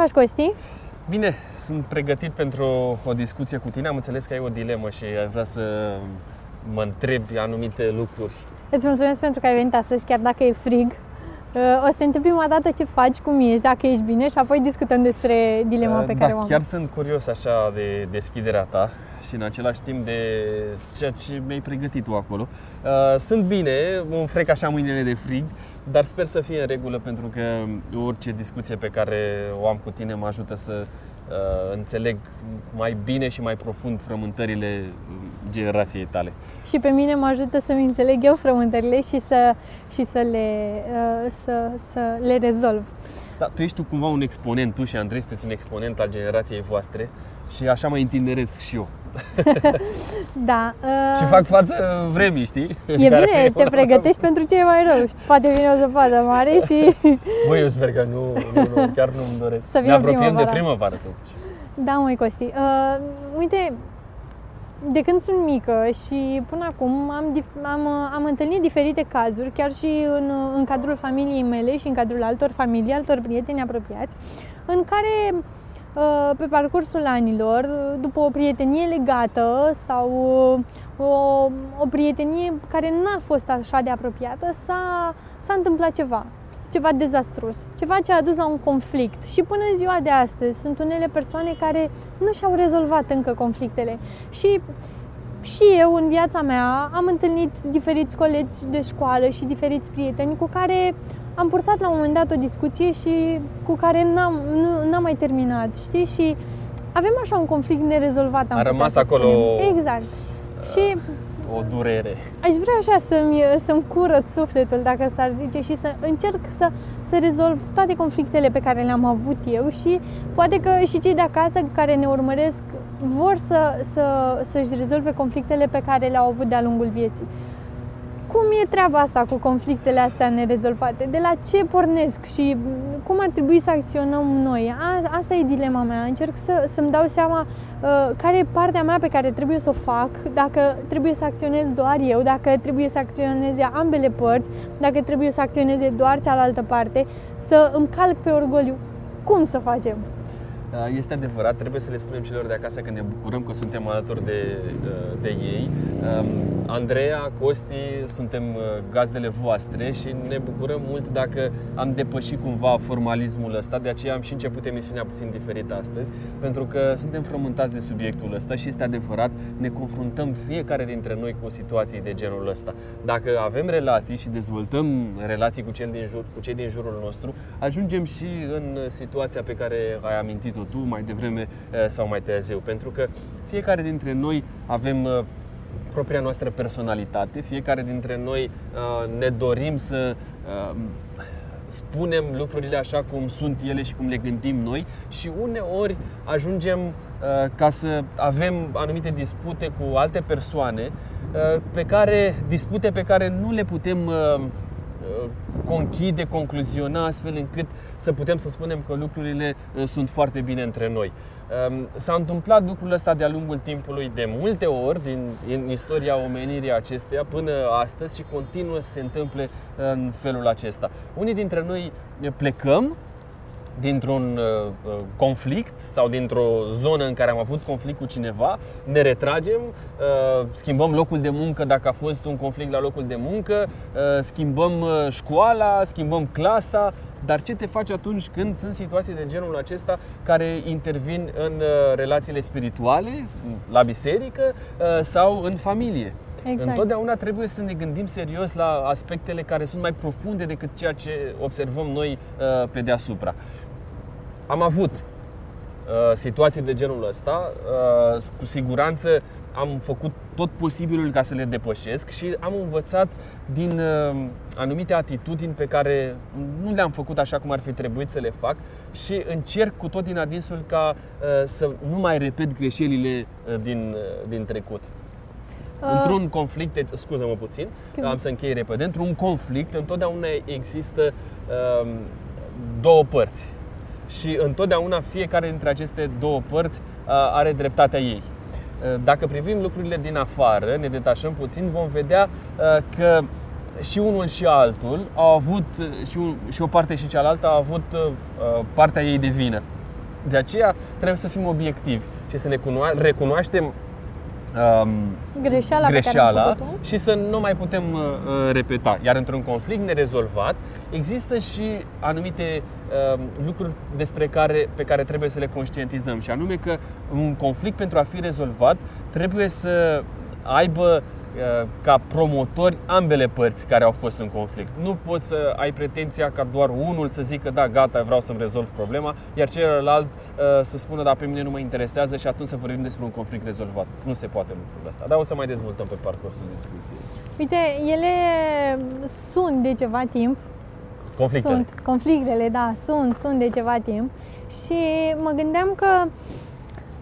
Ce faci, Costi? Bine, sunt pregătit pentru o discuție cu tine. Am înțeles că ai o dilemă și aș vrea să mă întrebi anumite lucruri. Îți mulțumesc pentru că ai venit astăzi, chiar dacă e frig. Uh, o să te întreb prima dată ce faci, cum ești, dacă ești bine și apoi discutăm despre dilema pe da, care o am. chiar sunt curios așa de deschiderea ta și în același timp de ceea ce mi-ai pregătit tu acolo. Uh, sunt bine, un frec așa mâinile de frig, dar sper să fie în regulă pentru că orice discuție pe care o am cu tine mă ajută să uh, înțeleg mai bine și mai profund frământările generației tale. Și pe mine mă ajută să-mi înțeleg eu frământările și să, și să, le, uh, să, să le rezolv. Da, tu ești tu cumva un exponent, tu și Andrei sunteți un exponent al generației voastre și așa mă întinderesc și eu. da. Uh... Și fac față vremii, știi? E bine, te pregătești pentru ce e mai rău. Poate vine o zăpadă mare și... Băi, eu sper că nu, nu, nu chiar nu-mi doresc. Să ne apropiem primăvara. de primăvară totuși. Da, măi, Costi. Uh, uite, de când sunt mică și până acum am, am, am întâlnit diferite cazuri, chiar și în, în cadrul familiei mele și în cadrul altor familii, altor prieteni apropiați, în care uh, pe parcursul anilor, după o prietenie legată sau uh, o, o prietenie care n-a fost așa de apropiată, s-a, s-a întâmplat ceva ceva dezastruos, ceva ce a dus la un conflict. Și până în ziua de astăzi sunt unele persoane care nu și-au rezolvat încă conflictele. Și și eu în viața mea am întâlnit diferiți colegi de școală și diferiți prieteni cu care am purtat la un moment dat o discuție și cu care n-am, nu, n-am mai terminat, știi? Și avem așa un conflict nerezolvat. Am a rămas acolo... Spunem. Exact. Uh, și o durere. Aș vrea așa să-mi, să-mi curăț sufletul, dacă s-ar zice, și să încerc să, să rezolv toate conflictele pe care le-am avut eu și poate că și cei de acasă care ne urmăresc vor să, să, să-și rezolve conflictele pe care le-au avut de-a lungul vieții. Cum e treaba asta cu conflictele astea nerezolvate? De la ce pornesc și cum ar trebui să acționăm noi? A, asta e dilema mea. Încerc să, să-mi dau seama uh, care e partea mea pe care trebuie să o fac, dacă trebuie să acționez doar eu, dacă trebuie să acționeze ambele părți, dacă trebuie să acționeze doar cealaltă parte, să îmi calc pe orgoliu. Cum să facem? Da, este adevărat, trebuie să le spunem celor de acasă că ne bucurăm că suntem alături de, de ei. Um, Andreea, Costi, suntem uh, gazdele voastre și ne bucurăm mult dacă am depășit cumva formalismul ăsta, de aceea am și început emisiunea puțin diferită astăzi, pentru că suntem frământați de subiectul ăsta și este adevărat, ne confruntăm fiecare dintre noi cu situații de genul ăsta. Dacă avem relații și dezvoltăm relații cu, cel din jur, cu cei din jurul nostru, ajungem și în situația pe care ai amintit tu mai devreme eh, sau mai târziu. Pentru că fiecare dintre noi avem eh, propria noastră personalitate, fiecare dintre noi eh, ne dorim să spunem lucrurile așa cum sunt ele și cum le gândim noi și uneori ajungem ca să avem anumite dispute cu alte persoane pe care dispute pe care nu le putem conchide, concluziona astfel încât să putem să spunem că lucrurile uh, sunt foarte bine între noi. Um, s-a întâmplat lucrul ăsta de-a lungul timpului de multe ori din, în istoria omenirii acesteia până astăzi și continuă să se întâmple în felul acesta. Unii dintre noi plecăm dintr-un uh, uh, conflict sau dintr-o zonă în care am avut conflict cu cineva, ne retragem, uh, schimbăm locul de muncă dacă a fost un conflict la locul de muncă, uh, schimbăm uh, școala, schimbăm clasa, dar ce te faci atunci când sunt situații de genul acesta care intervin în uh, relațiile spirituale, la biserică uh, sau în familie? Exact. Întotdeauna trebuie să ne gândim serios la aspectele care sunt mai profunde decât ceea ce observăm noi uh, pe deasupra. Am avut uh, situații de genul ăsta, uh, cu siguranță am făcut tot posibilul ca să le depășesc și am învățat din uh, anumite atitudini pe care nu le-am făcut așa cum ar fi trebuit să le fac și încerc cu tot din adinsul ca uh, să nu mai repet greșelile uh, din, uh, din trecut. Uh. Într-un conflict, scuză-mă puțin, Schimb. am să închei repede, într-un conflict întotdeauna există uh, două părți și întotdeauna fiecare dintre aceste două părți are dreptatea ei. Dacă privim lucrurile din afară, ne detașăm puțin, vom vedea că și unul și altul au avut, și, un, și o parte și cealaltă au avut partea ei de vină. De aceea trebuie să fim obiectivi și să ne cuno- recunoaștem um, Greșeala, pe care am greșeala făcut-o. și să nu mai putem uh, uh, repeta. Iar într-un conflict nerezolvat există și anumite uh, lucruri despre care, pe care trebuie să le conștientizăm și anume că un conflict pentru a fi rezolvat trebuie să aibă uh, ca promotori ambele părți care au fost în conflict. Nu poți să ai pretenția ca doar unul să zică da, gata, vreau să-mi rezolv problema, iar celălalt uh, să spună da, pe mine nu mă interesează și atunci să vorbim despre un conflict rezolvat. Nu se poate lucrul ăsta. Dar o să mai dezvoltăm pe parcursul discuției. Uite, ele sunt de ceva timp. Conflictele. Sunt conflictele, da, sunt, sunt de ceva timp. Și mă gândeam că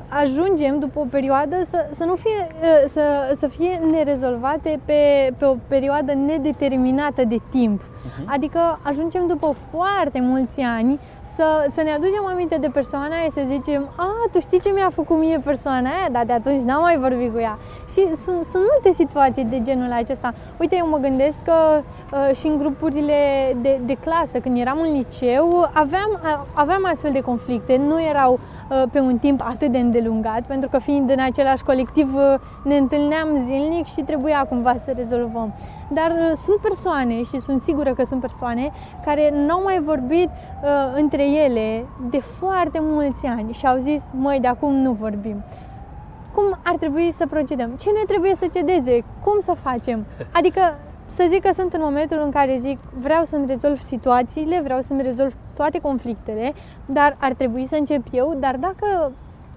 ajungem după o perioadă să, să nu fie, ă, să, să fie nerezolvate pe, pe o perioadă nedeterminată de timp. Mhm. Adică ajungem după foarte mulți ani să, să ne aducem aminte de persoana aia și să zicem A, tu știi ce mi-a făcut mie persoana aia? Dar de atunci n-am mai vorbit cu ea. Și sunt, sunt multe situații de genul acesta. Uite, eu mă gândesc că uh, și în grupurile de, de clasă, când eram în liceu, aveam, a- aveam astfel de conflicte. Nu erau uh, pe un timp atât de îndelungat, pentru că fiind în același colectiv uh, ne întâlneam zilnic și trebuia cumva să rezolvăm. Dar uh, sunt persoane și sunt sigură că sunt persoane care n-au mai vorbit uh, între ele de foarte mulți ani și au zis, măi, de acum nu vorbim. Cum ar trebui să procedăm? Cine trebuie să cedeze? Cum să facem? Adică să zic că sunt în momentul în care zic vreau să-mi rezolv situațiile, vreau să-mi rezolv toate conflictele, dar ar trebui să încep eu, dar dacă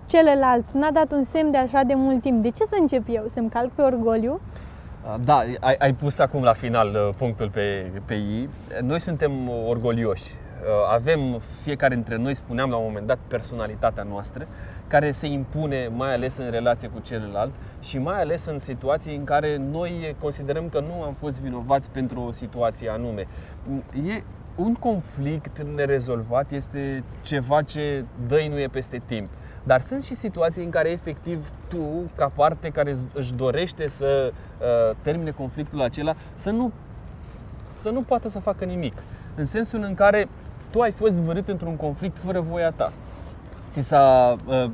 celălalt n-a dat un semn de așa de mult timp, de ce să încep eu? Să-mi calc pe orgoliu? Da, ai, ai pus acum la final uh, punctul pe, pe ei. Noi suntem orgolioși. Uh, Avem fiecare dintre noi, spuneam la un moment dat, personalitatea noastră care se impune mai ales în relație cu celălalt și mai ales în situații în care noi considerăm că nu am fost vinovați pentru o situație anume. E un conflict nerezolvat este ceva ce dăinuie peste timp. Dar sunt și situații în care efectiv tu, ca parte care își dorește să uh, termine conflictul acela, să nu, să nu poată să facă nimic. În sensul în care tu ai fost vărât într-un conflict fără voia ta. Ți, s-a, uh,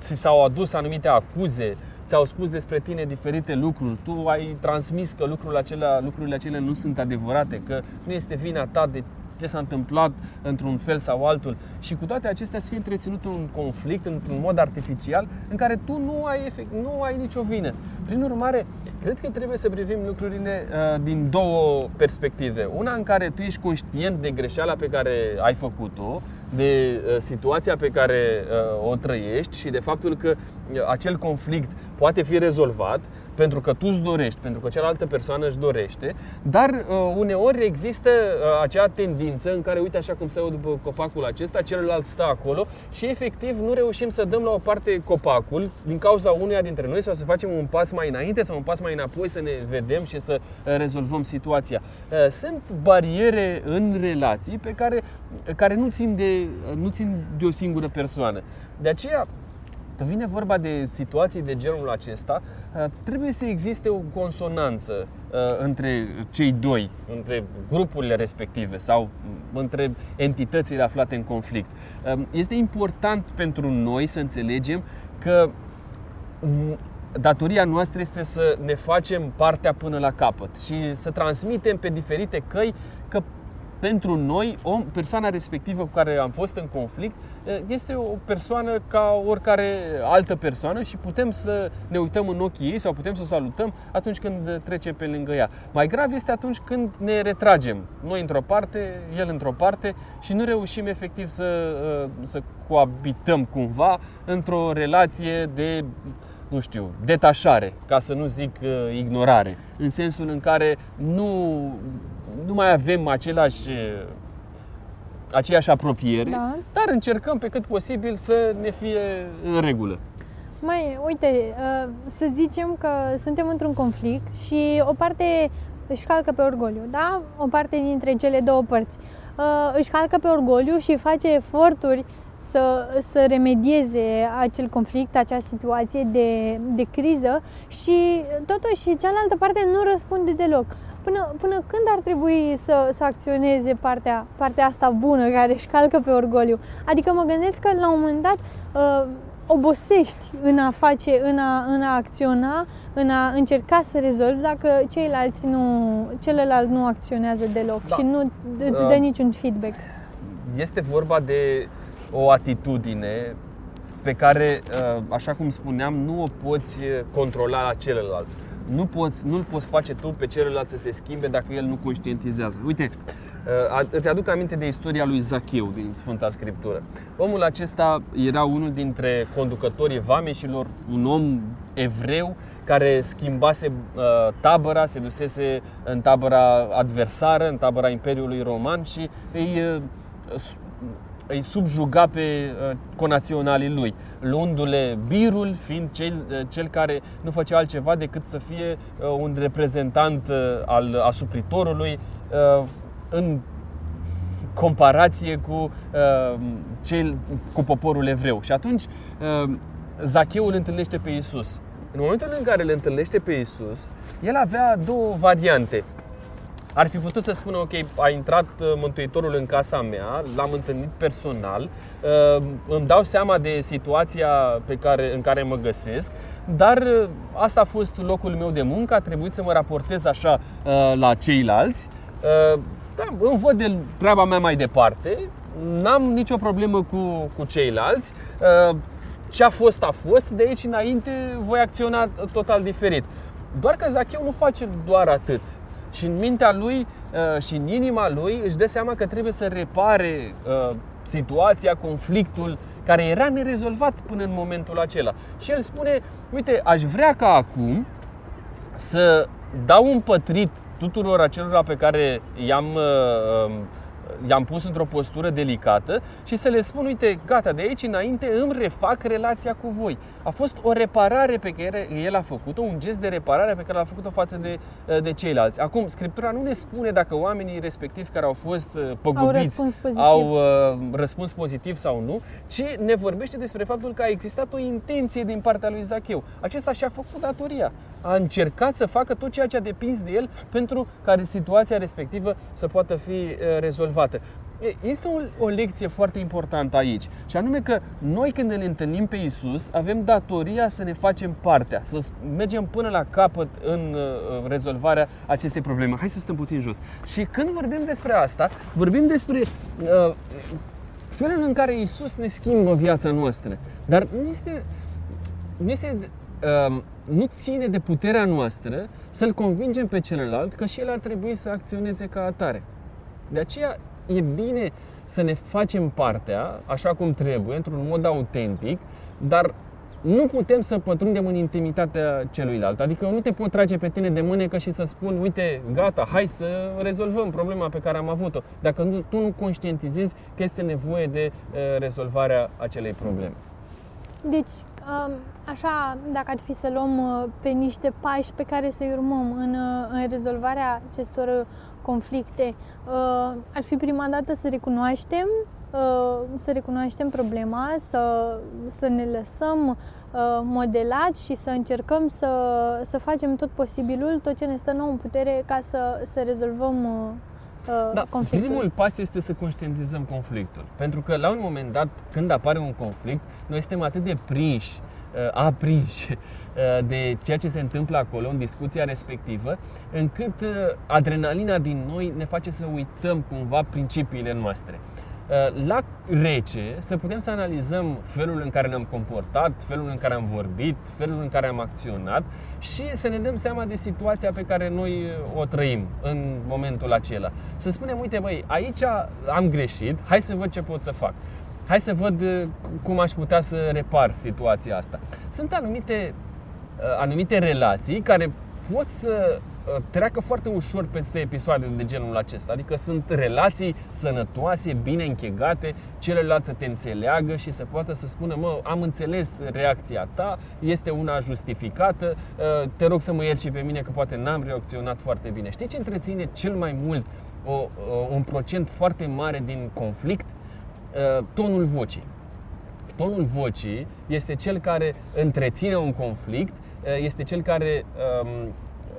ți s-au adus anumite acuze, ți-au spus despre tine diferite lucruri, tu ai transmis că lucrurile acelea, lucrurile acelea nu sunt adevărate, că nu este vina ta de ce s-a întâmplat într-un fel sau altul și cu toate acestea să fie întreținut un conflict într-un mod artificial în care tu nu ai, efect, nu ai nicio vină. Prin urmare, cred că trebuie să privim lucrurile uh, din două perspective. Una în care tu ești conștient de greșeala pe care ai făcut-o, de uh, situația pe care uh, o trăiești și de faptul că uh, acel conflict poate fi rezolvat pentru că tu îți dorești, pentru că cealaltă persoană își dorește, dar uh, uneori există uh, acea tendință în care, uite așa cum stau eu după copacul acesta, celălalt stă acolo și efectiv nu reușim să dăm la o parte copacul din cauza unuia dintre noi sau să facem un pas mai înainte sau un pas mai înapoi să ne vedem și să uh, rezolvăm situația. Uh, sunt bariere în relații pe care, care nu, țin de, nu țin de o singură persoană. De aceea, când vine vorba de situații de genul acesta, uh, trebuie să existe o consonanță uh, între cei doi, între grupurile respective sau între entitățile aflate în conflict. Um, Este important pentru noi să înțelegem că m, datoria noastră este să ne facem partea până la capăt și să transmitem pe diferite căi că pentru noi, om, persoana respectivă cu care am fost în conflict este o persoană ca oricare altă persoană și putem să ne uităm în ochii ei sau putem să o salutăm atunci când trecem pe lângă ea. Mai grav este atunci când ne retragem, noi într-o parte, el într-o parte și nu reușim efectiv să, să coabităm cumva într-o relație de nu știu, detașare, ca să nu zic uh, ignorare, în sensul în care nu, nu mai avem același, uh, aceeași apropiere, Da. dar încercăm pe cât posibil să ne fie în regulă. Mai, uite, uh, să zicem că suntem într-un conflict și o parte își calcă pe orgoliu, da? O parte dintre cele două părți uh, își calcă pe orgoliu și face eforturi să, să remedieze acel conflict, acea situație de, de criză și totuși cealaltă parte nu răspunde deloc. Până, până când ar trebui să, să acționeze partea, partea asta bună care își calcă pe orgoliu? Adică mă gândesc că la un moment dat uh, obosești în a face, în a, în a acționa, în a încerca să rezolvi dacă ceilalți nu, celălalt nu acționează deloc da. și nu îți dă uh, niciun feedback. Este vorba de o atitudine pe care, uh, așa cum spuneam, nu o poți controla la celălalt. Nu poți, nu-l poți face tu pe celălalt să se schimbe dacă el nu conștientizează. Uite, uh, îți aduc aminte de istoria lui Zacheu din Sfânta Scriptură. Omul acesta era unul dintre conducătorii vameșilor, un om evreu care schimbase uh, tabăra, se dusese în tabăra adversară, în tabăra Imperiului Roman și îi îi subjuga pe uh, conaționalii lui, luându-le birul, fiind cel, uh, cel care nu făcea altceva decât să fie uh, un reprezentant al asupritorului în comparație cu cel cu poporul evreu. Și atunci Zacheu îl întâlnește pe Isus. În momentul în care îl întâlnește pe Isus, el avea două variante ar fi putut să spună, ok, a intrat uh, Mântuitorul în casa mea, l-am întâlnit personal, uh, îmi dau seama de situația pe care, în care mă găsesc, dar uh, asta a fost locul meu de muncă, a trebuit să mă raportez așa la ceilalți. Da, îmi văd de treaba mea mai departe, n-am nicio problemă cu, cu ceilalți. Ce a fost, a fost, de aici înainte voi acționa total diferit. Doar că Zacheu nu face doar atât și în mintea lui uh, și în inima lui își dă seama că trebuie să repare uh, situația, conflictul care era nerezolvat până în momentul acela. Și el spune, uite, aș vrea ca acum să dau un pătrit tuturor acelora pe care i-am uh, i-am pus într-o postură delicată și să le spun, uite, gata, de aici înainte îmi refac relația cu voi. A fost o reparare pe care el a făcut-o, un gest de reparare pe care l-a făcut-o față de, de ceilalți. Acum, Scriptura nu ne spune dacă oamenii respectivi care au fost uh, păgubiți au răspuns pozitiv, au, uh, răspuns pozitiv sau nu, ci ne vorbește despre faptul că a existat o intenție din partea lui Zacheu. Acesta și-a făcut datoria. A încercat să facă tot ceea ce a depins de el pentru ca situația respectivă să poată fi uh, rezolvată rezolvată. Este o, o lecție foarte importantă aici, și anume că noi când ne întâlnim pe Isus, avem datoria să ne facem partea, să mergem până la capăt în uh, rezolvarea acestei probleme. Hai să stăm puțin jos. Și când vorbim despre asta, vorbim despre uh, felul în care Isus ne schimbă viața noastră. Dar nu este, nu este uh, nu ține de puterea noastră să-l convingem pe celălalt că și el ar trebui să acționeze ca atare. De aceea e bine să ne facem partea așa cum trebuie, într-un mod autentic, dar nu putem să pătrundem în intimitatea celuilalt. Adică eu nu te pot trage pe tine de mânecă și să spun, uite, gata, hai să rezolvăm problema pe care am avut-o. Dacă nu, tu nu conștientizezi că este nevoie de uh, rezolvarea acelei probleme. Deci, um, așa, dacă ar fi să luăm uh, pe niște pași pe care să-i urmăm în, uh, în rezolvarea acestor conflicte, uh, ar fi prima dată să recunoaștem, uh, să recunoaștem problema, să, să ne lăsăm uh, modelați și să încercăm să, să facem tot posibilul, tot ce ne stă nou în putere ca să, să rezolvăm da, conflictul. Primul pas este să conștientizăm conflictul. Pentru că la un moment dat, când apare un conflict, noi suntem atât de prinși, aprinși Uh, de ceea ce se întâmplă acolo, în discuția respectivă, încât uh, adrenalina din noi ne face să uităm cumva principiile noastre. Uh, la rece să putem să analizăm felul în care ne-am comportat, felul în care am vorbit, felul în care am acționat și să ne dăm seama de situația pe care noi o trăim în momentul acela. Să spunem, uite băi, aici am greșit, hai să văd ce pot să fac. Hai să văd cum aș putea să repar situația asta. Sunt anumite Uh, anumite relații care pot să uh, treacă foarte ușor peste episoade de genul acesta. Adică sunt relații sănătoase, bine închegate, celălalt să te înțeleagă și să poată să spună, mă, am înțeles reacția ta, este una justificată, uh, te rog să mă ierți și pe mine că poate n-am reacționat foarte bine. Știi ce întreține cel mai mult o, un procent foarte mare din conflict? Tonul vocii. Tonul vocii este cel care întreține un conflict Eh, este cel care um,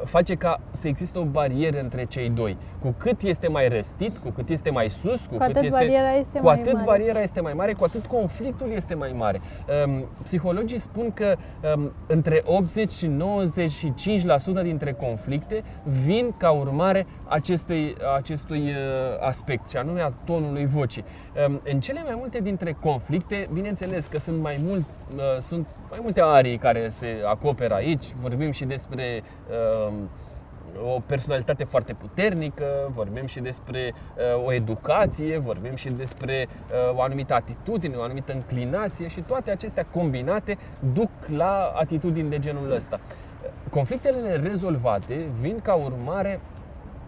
face ca să existe o barieră între cei doi. Cu cât este mai răstit, cu cât este mai sus, cu, Cu atât cât este, bariera este cu mai atât mare. bariera este mai mare, cu atât conflictul este mai mare. Um, psihologii spun că um, între 80 și 95% dintre conflicte vin ca urmare acestui, acestui uh, aspect, și anume a tonului vocii. Um, în cele mai multe dintre conflicte, bineînțeles că sunt mai, mult, uh, sunt mai multe arii care se acoperă aici. Vorbim și despre um, o personalitate foarte puternică, vorbim și despre uh, o educație, vorbim și despre uh, o anumită atitudine, o anumită înclinație și toate acestea combinate duc la atitudini de genul ăsta. Conflictele nerezolvate vin ca urmare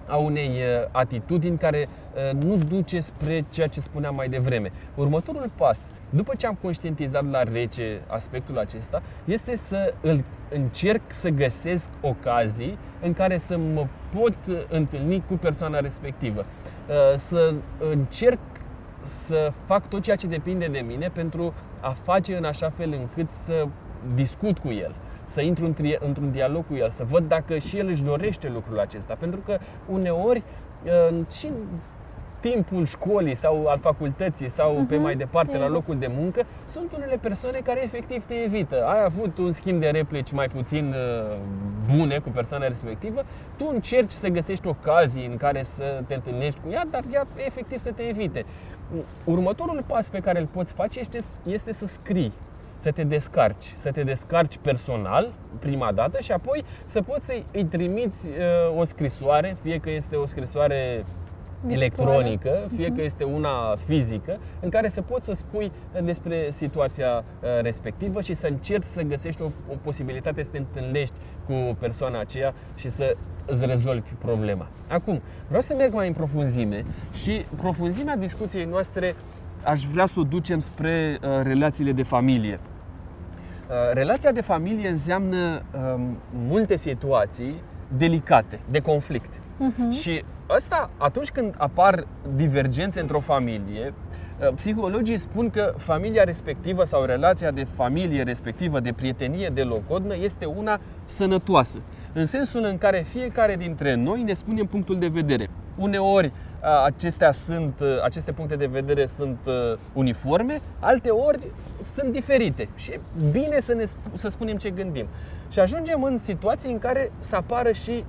a unei uh, atitudini care uh, nu duce spre ceea ce spuneam mai devreme. Următorul pas, după ce am conștientizat la rece aspectul acesta, este să îl încerc să găsesc ocazii în care să mă pot uh, întâlni cu persoana respectivă. Uh, Să încerc să fac tot ceea ce depinde de mine pentru a face în așa fel încât să discut cu el, să intru în tri- într-un dialog cu el, să văd dacă și el își dorește lucrul acesta. Pentru că uneori uh, și în timpul școlii sau al facultății sau pe Mhm, mai departe la e- locul de muncă, sunt unele persoane care efectiv te evită. Ai avut un schimb de replici mai puțin uh, bune cu persoana respectivă, tu încerci să găsești ocazii în care să te întâlnești cu ea, dar ea efectiv să te evite. Următorul pas pe care îl poți face este, este să scrii să te descarci, să te descarci personal prima dată și apoi să poți să îi trimiți uh, o scrisoare, fie că este o scrisoare electronică, fie că este una fizică, în care să poți să spui despre situația uh, respectivă și să încerci să găsești o, o posibilitate să te întâlnești cu persoana aceea și să îți rezolvi problema. Acum, vreau să merg mai în profunzime și profunzimea discuției noastre aș vrea să o ducem spre uh, relațiile de familie. Uh, Relația de familie înseamnă um, multe situații delicate, de conflict. Mhm. Și asta, atunci când apar divergențe într-o familie, uh, psihologii spun că familia respectivă sau relația de familie respectivă, de prietenie, de locodnă, este una sănătoasă. În sensul în care fiecare dintre noi ne spunem punctul de vedere. Uneori uh, acestea sunt, uh, aceste puncte de vedere sunt uh, uniforme, alte ori sunt diferite și e bine să, ne, sp- să spunem ce gândim. Și ajungem în situații în care să apară și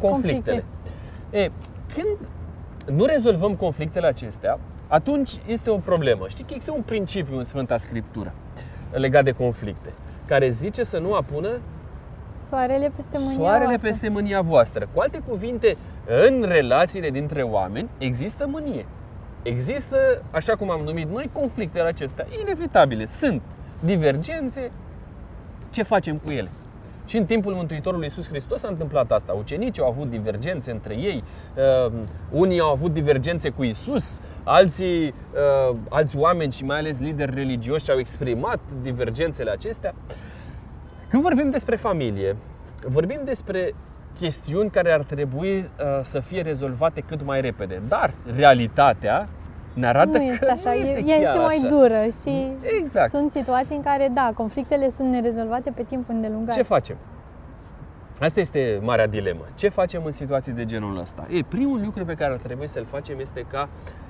conflictele. E, când nu rezolvăm conflictele acestea, atunci este o problemă. Știi că există un principiu în Sfânta Scriptură legat de conflicte, care zice să nu apună Soarele peste mânia soarele voastră. peste mânia voastră. Cu alte cuvinte, în relațiile dintre oameni există mânie. Există, așa cum am numit noi, conflictele acestea inevitabile. Sunt divergențe, ce facem cu ele? Și în timpul Mântuitorului Iisus Hristos s-a întâmplat asta. Ucenicii au avut divergențe între ei, uh, unii au avut divergențe cu Iisus, alții, uh, alți oameni și mai ales lideri religioși au exprimat divergențele acestea. Când vorbim despre familie, vorbim despre chestiuni care ar trebui uh, să fie rezolvate cât mai repede. Dar realitatea ne arată Nu este că așa, nu este e- chiar ea este mai așa. dură și Exact. sunt situații în care, da, conflictele sunt nerezolvate pe timp îndelungat. Ce facem? Asta este marea dilemă. Ce facem în situații de genul ăsta? E, primul lucru pe care ar trebui să-l facem este ca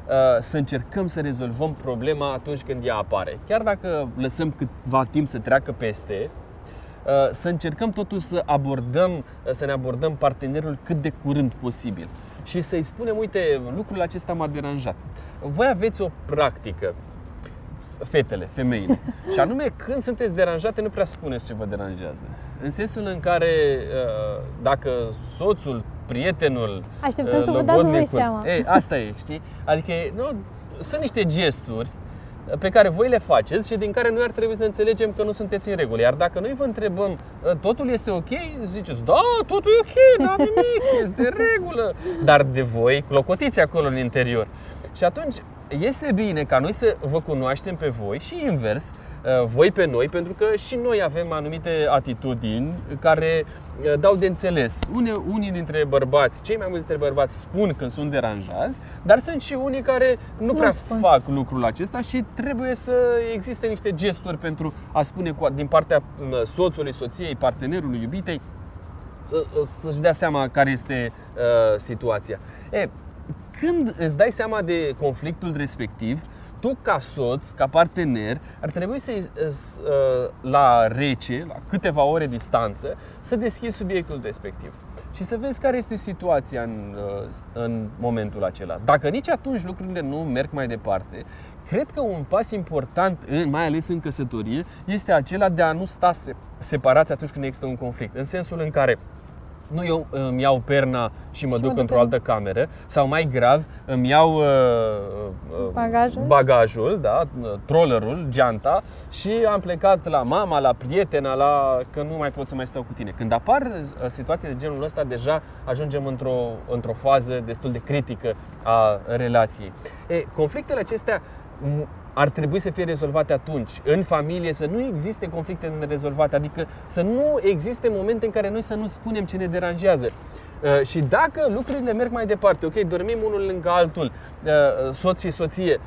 uh, să încercăm să rezolvăm problema atunci când ea apare. Chiar dacă lăsăm câtva timp să treacă peste, uh, să încercăm totuși să abordăm, uh, să ne abordăm partenerul cât de curând posibil. Și să-i spunem, uite, lucrul acesta m-a deranjat. Voi aveți o practică, fetele, femeile. Și anume, când sunteți deranjate, nu prea spuneți ce vă deranjează. În sensul în care, uh, dacă soțul, prietenul, Așteptăm uh, să vă dați voi logodnicul- seama. Ei, asta e, știi? Adică, nu, sunt niște gesturi pe care voi le faceți și din care noi ar trebui să înțelegem că nu sunteți în regulă. Iar dacă noi vă întrebăm, uh, totul este ok, ziceți, da, totul e ok, n-am nimic, este în regulă. Dar de voi clocotiți acolo în interior. Și atunci este bine ca noi să vă cunoaștem pe voi și invers, uh, voi pe noi, pentru că și noi avem anumite atitudini care uh, dau de înțeles. Une, unii dintre bărbați, cei mai mulți dintre bărbați spun când sunt deranjați, dar sunt și unii care nu, Nu prea spun. fac lucrul acesta și trebuie să existe niște gesturi pentru a spune cu, din partea uh, soțului, soției, partenerului, iubitei, să, să-și dea seama care este uh, situația. E, când îți dai seama de conflictul respectiv, tu ca soț, ca partener, ar trebui să uh, la rece, la câteva ore distanță, să deschizi subiectul respectiv și să vezi care este situația în, uh, în momentul acela. Dacă nici atunci lucrurile nu merg mai departe, cred că un pas important, mai ales în căsătorie, este acela de a nu sta separați atunci când există un conflict. În sensul în care nu eu îmi iau perna și mă și duc mă într-o altă cameră sau mai grav îmi iau uh, uh, bagajul. bagajul, da, trollerul, geanta și am plecat la mama, la prietena, la că nu mai pot să mai stau cu tine. Când apar uh, situații de genul ăsta, deja ajungem într-o, într-o fază destul de critică a relației. E, conflictele acestea ar trebui să fie rezolvate atunci. În familie să nu existe conflicte nerezolvate, adică să nu existe momente în care noi să nu spunem ce ne deranjează. Uh, și dacă lucrurile merg mai departe, ok, dormim unul lângă altul, uh, soț și soție,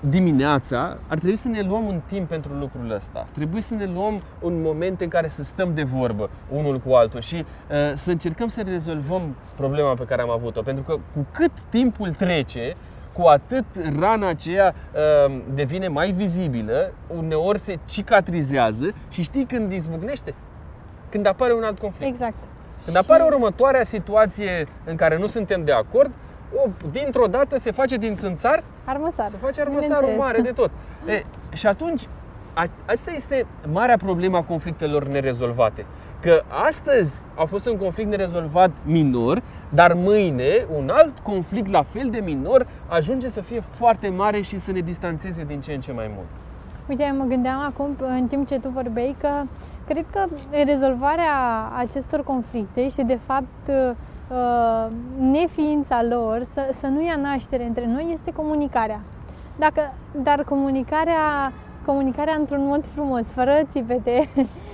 dimineața ar trebui să ne luăm un timp pentru lucrul ăsta. Trebuie să ne luăm un moment în care să stăm de vorbă unul cu altul și uh, să încercăm să rezolvăm problema pe care am avut-o. Pentru că cu cât timpul trece, cu atât rana aceea uh, devine mai vizibilă, uneori se cicatrizează și știi când izbucnește? Când apare un alt conflict. Exact. Când și... apare următoarea situație în care nu suntem de acord, o, dintr-o dată se face din țânțar armăsar. Se face armăsarul mare de tot. E, și atunci, a, asta este marea problemă a conflictelor nerezolvate. Că astăzi a fost un conflict nerezolvat minor, dar mâine un alt conflict la fel de minor ajunge să fie foarte mare și să ne distanțeze din ce în ce mai mult. Uite, mă gândeam acum, în timp ce tu vorbeai, că cred că rezolvarea acestor conflicte și, de fapt, uh, neființa lor să, să nu ia naștere între noi este comunicarea. Dacă, dar comunicarea, comunicarea într-un mod frumos, fără țipete, Uh,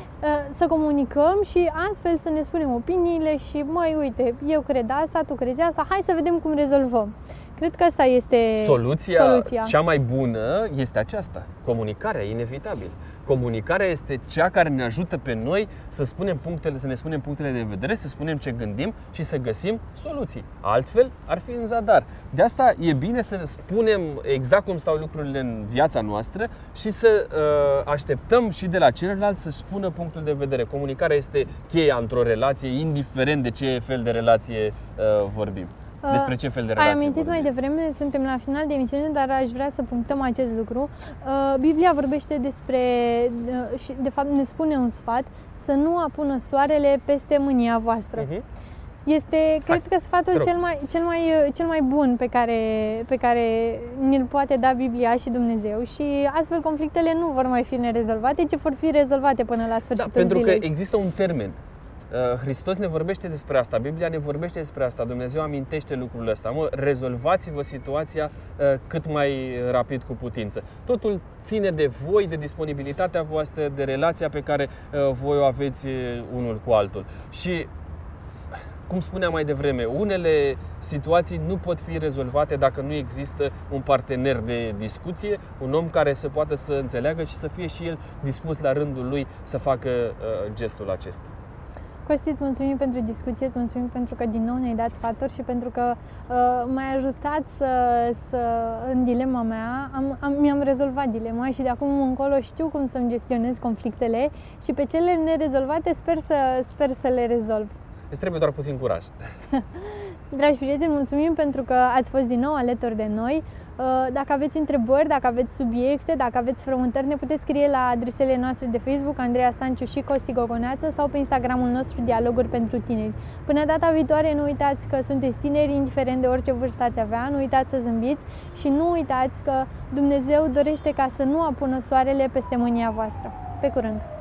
să comunicăm și astfel să ne spunem opiniile și, măi, uite, eu cred asta, tu crezi asta, hai să vedem cum rezolvăm. Cred că asta este soluția, soluția. cea mai bună este aceasta, comunicarea, inevitabil. Comunicarea este cea care ne ajută pe noi să spunem punctele, să ne spunem punctele de vedere, să spunem ce gândim și să găsim soluții. Altfel ar fi în zadar. De asta e bine să spunem exact cum stau lucrurile în viața noastră și să uh, așteptăm și de la celălalt să spună punctul de vedere. Comunicarea este cheia într-o relație, indiferent de ce fel de relație uh, vorbim. Despre ce fel de relație Ai amintit mai devreme, suntem la final de emisiune, dar aș vrea să punctăm acest lucru. Uh, Biblia vorbește despre, uh, și de fapt ne spune un sfat, să nu apună soarele peste mânia voastră. Uh-huh. Este, cred că, sfatul cel mai, cel, mai, cel mai bun pe care, pe care ni-l poate da Biblia și Dumnezeu și astfel conflictele nu vor mai fi nerezolvate, ci vor fi rezolvate până la sfârșitul da, pentru zilei. că există un termen Uh, Hristos ne vorbește despre asta, Biblia ne vorbește despre asta, Dumnezeu amintește lucrul ăsta. Mă, rezolvați-vă situația uh, cât mai rapid cu putință. Totul ține de voi, de disponibilitatea voastră, de relația pe care uh, voi o aveți unul cu altul. Și cum spuneam mai devreme, unele situații nu pot fi rezolvate dacă nu există un partener de discuție, un om care să poată să înțeleagă și să fie și el dispus la rândul lui să facă uh, gestul acesta. Costi, îți mulțumim pentru discuție, îți mulțumim pentru că din nou ne-ai dat sfaturi și pentru că uh, m-ai ajutat să, să, în dilema mea, am, am, mi-am rezolvat dilema și de acum încolo știu cum să-mi gestionez conflictele și pe cele nerezolvate sper să, sper să le rezolv. Îți trebuie doar puțin curaj. Dragi prieteni, mulțumim pentru că ați fost din nou alături de noi. Uh, dacă aveți întrebări, dacă aveți subiecte, dacă aveți frământări, ne puteți scrie la adresele noastre de Facebook, Andreea Stanciu și Costi Gogoneață sau pe Instagramul nostru Dialoguri pentru Tineri. Până data viitoare, nu uitați că sunteți tineri, indiferent de orice vârstă ați avea, nu uitați să zâmbiți și nu uitați că Dumnezeu dorește ca să nu apună soarele peste mânia voastră. Pe curând!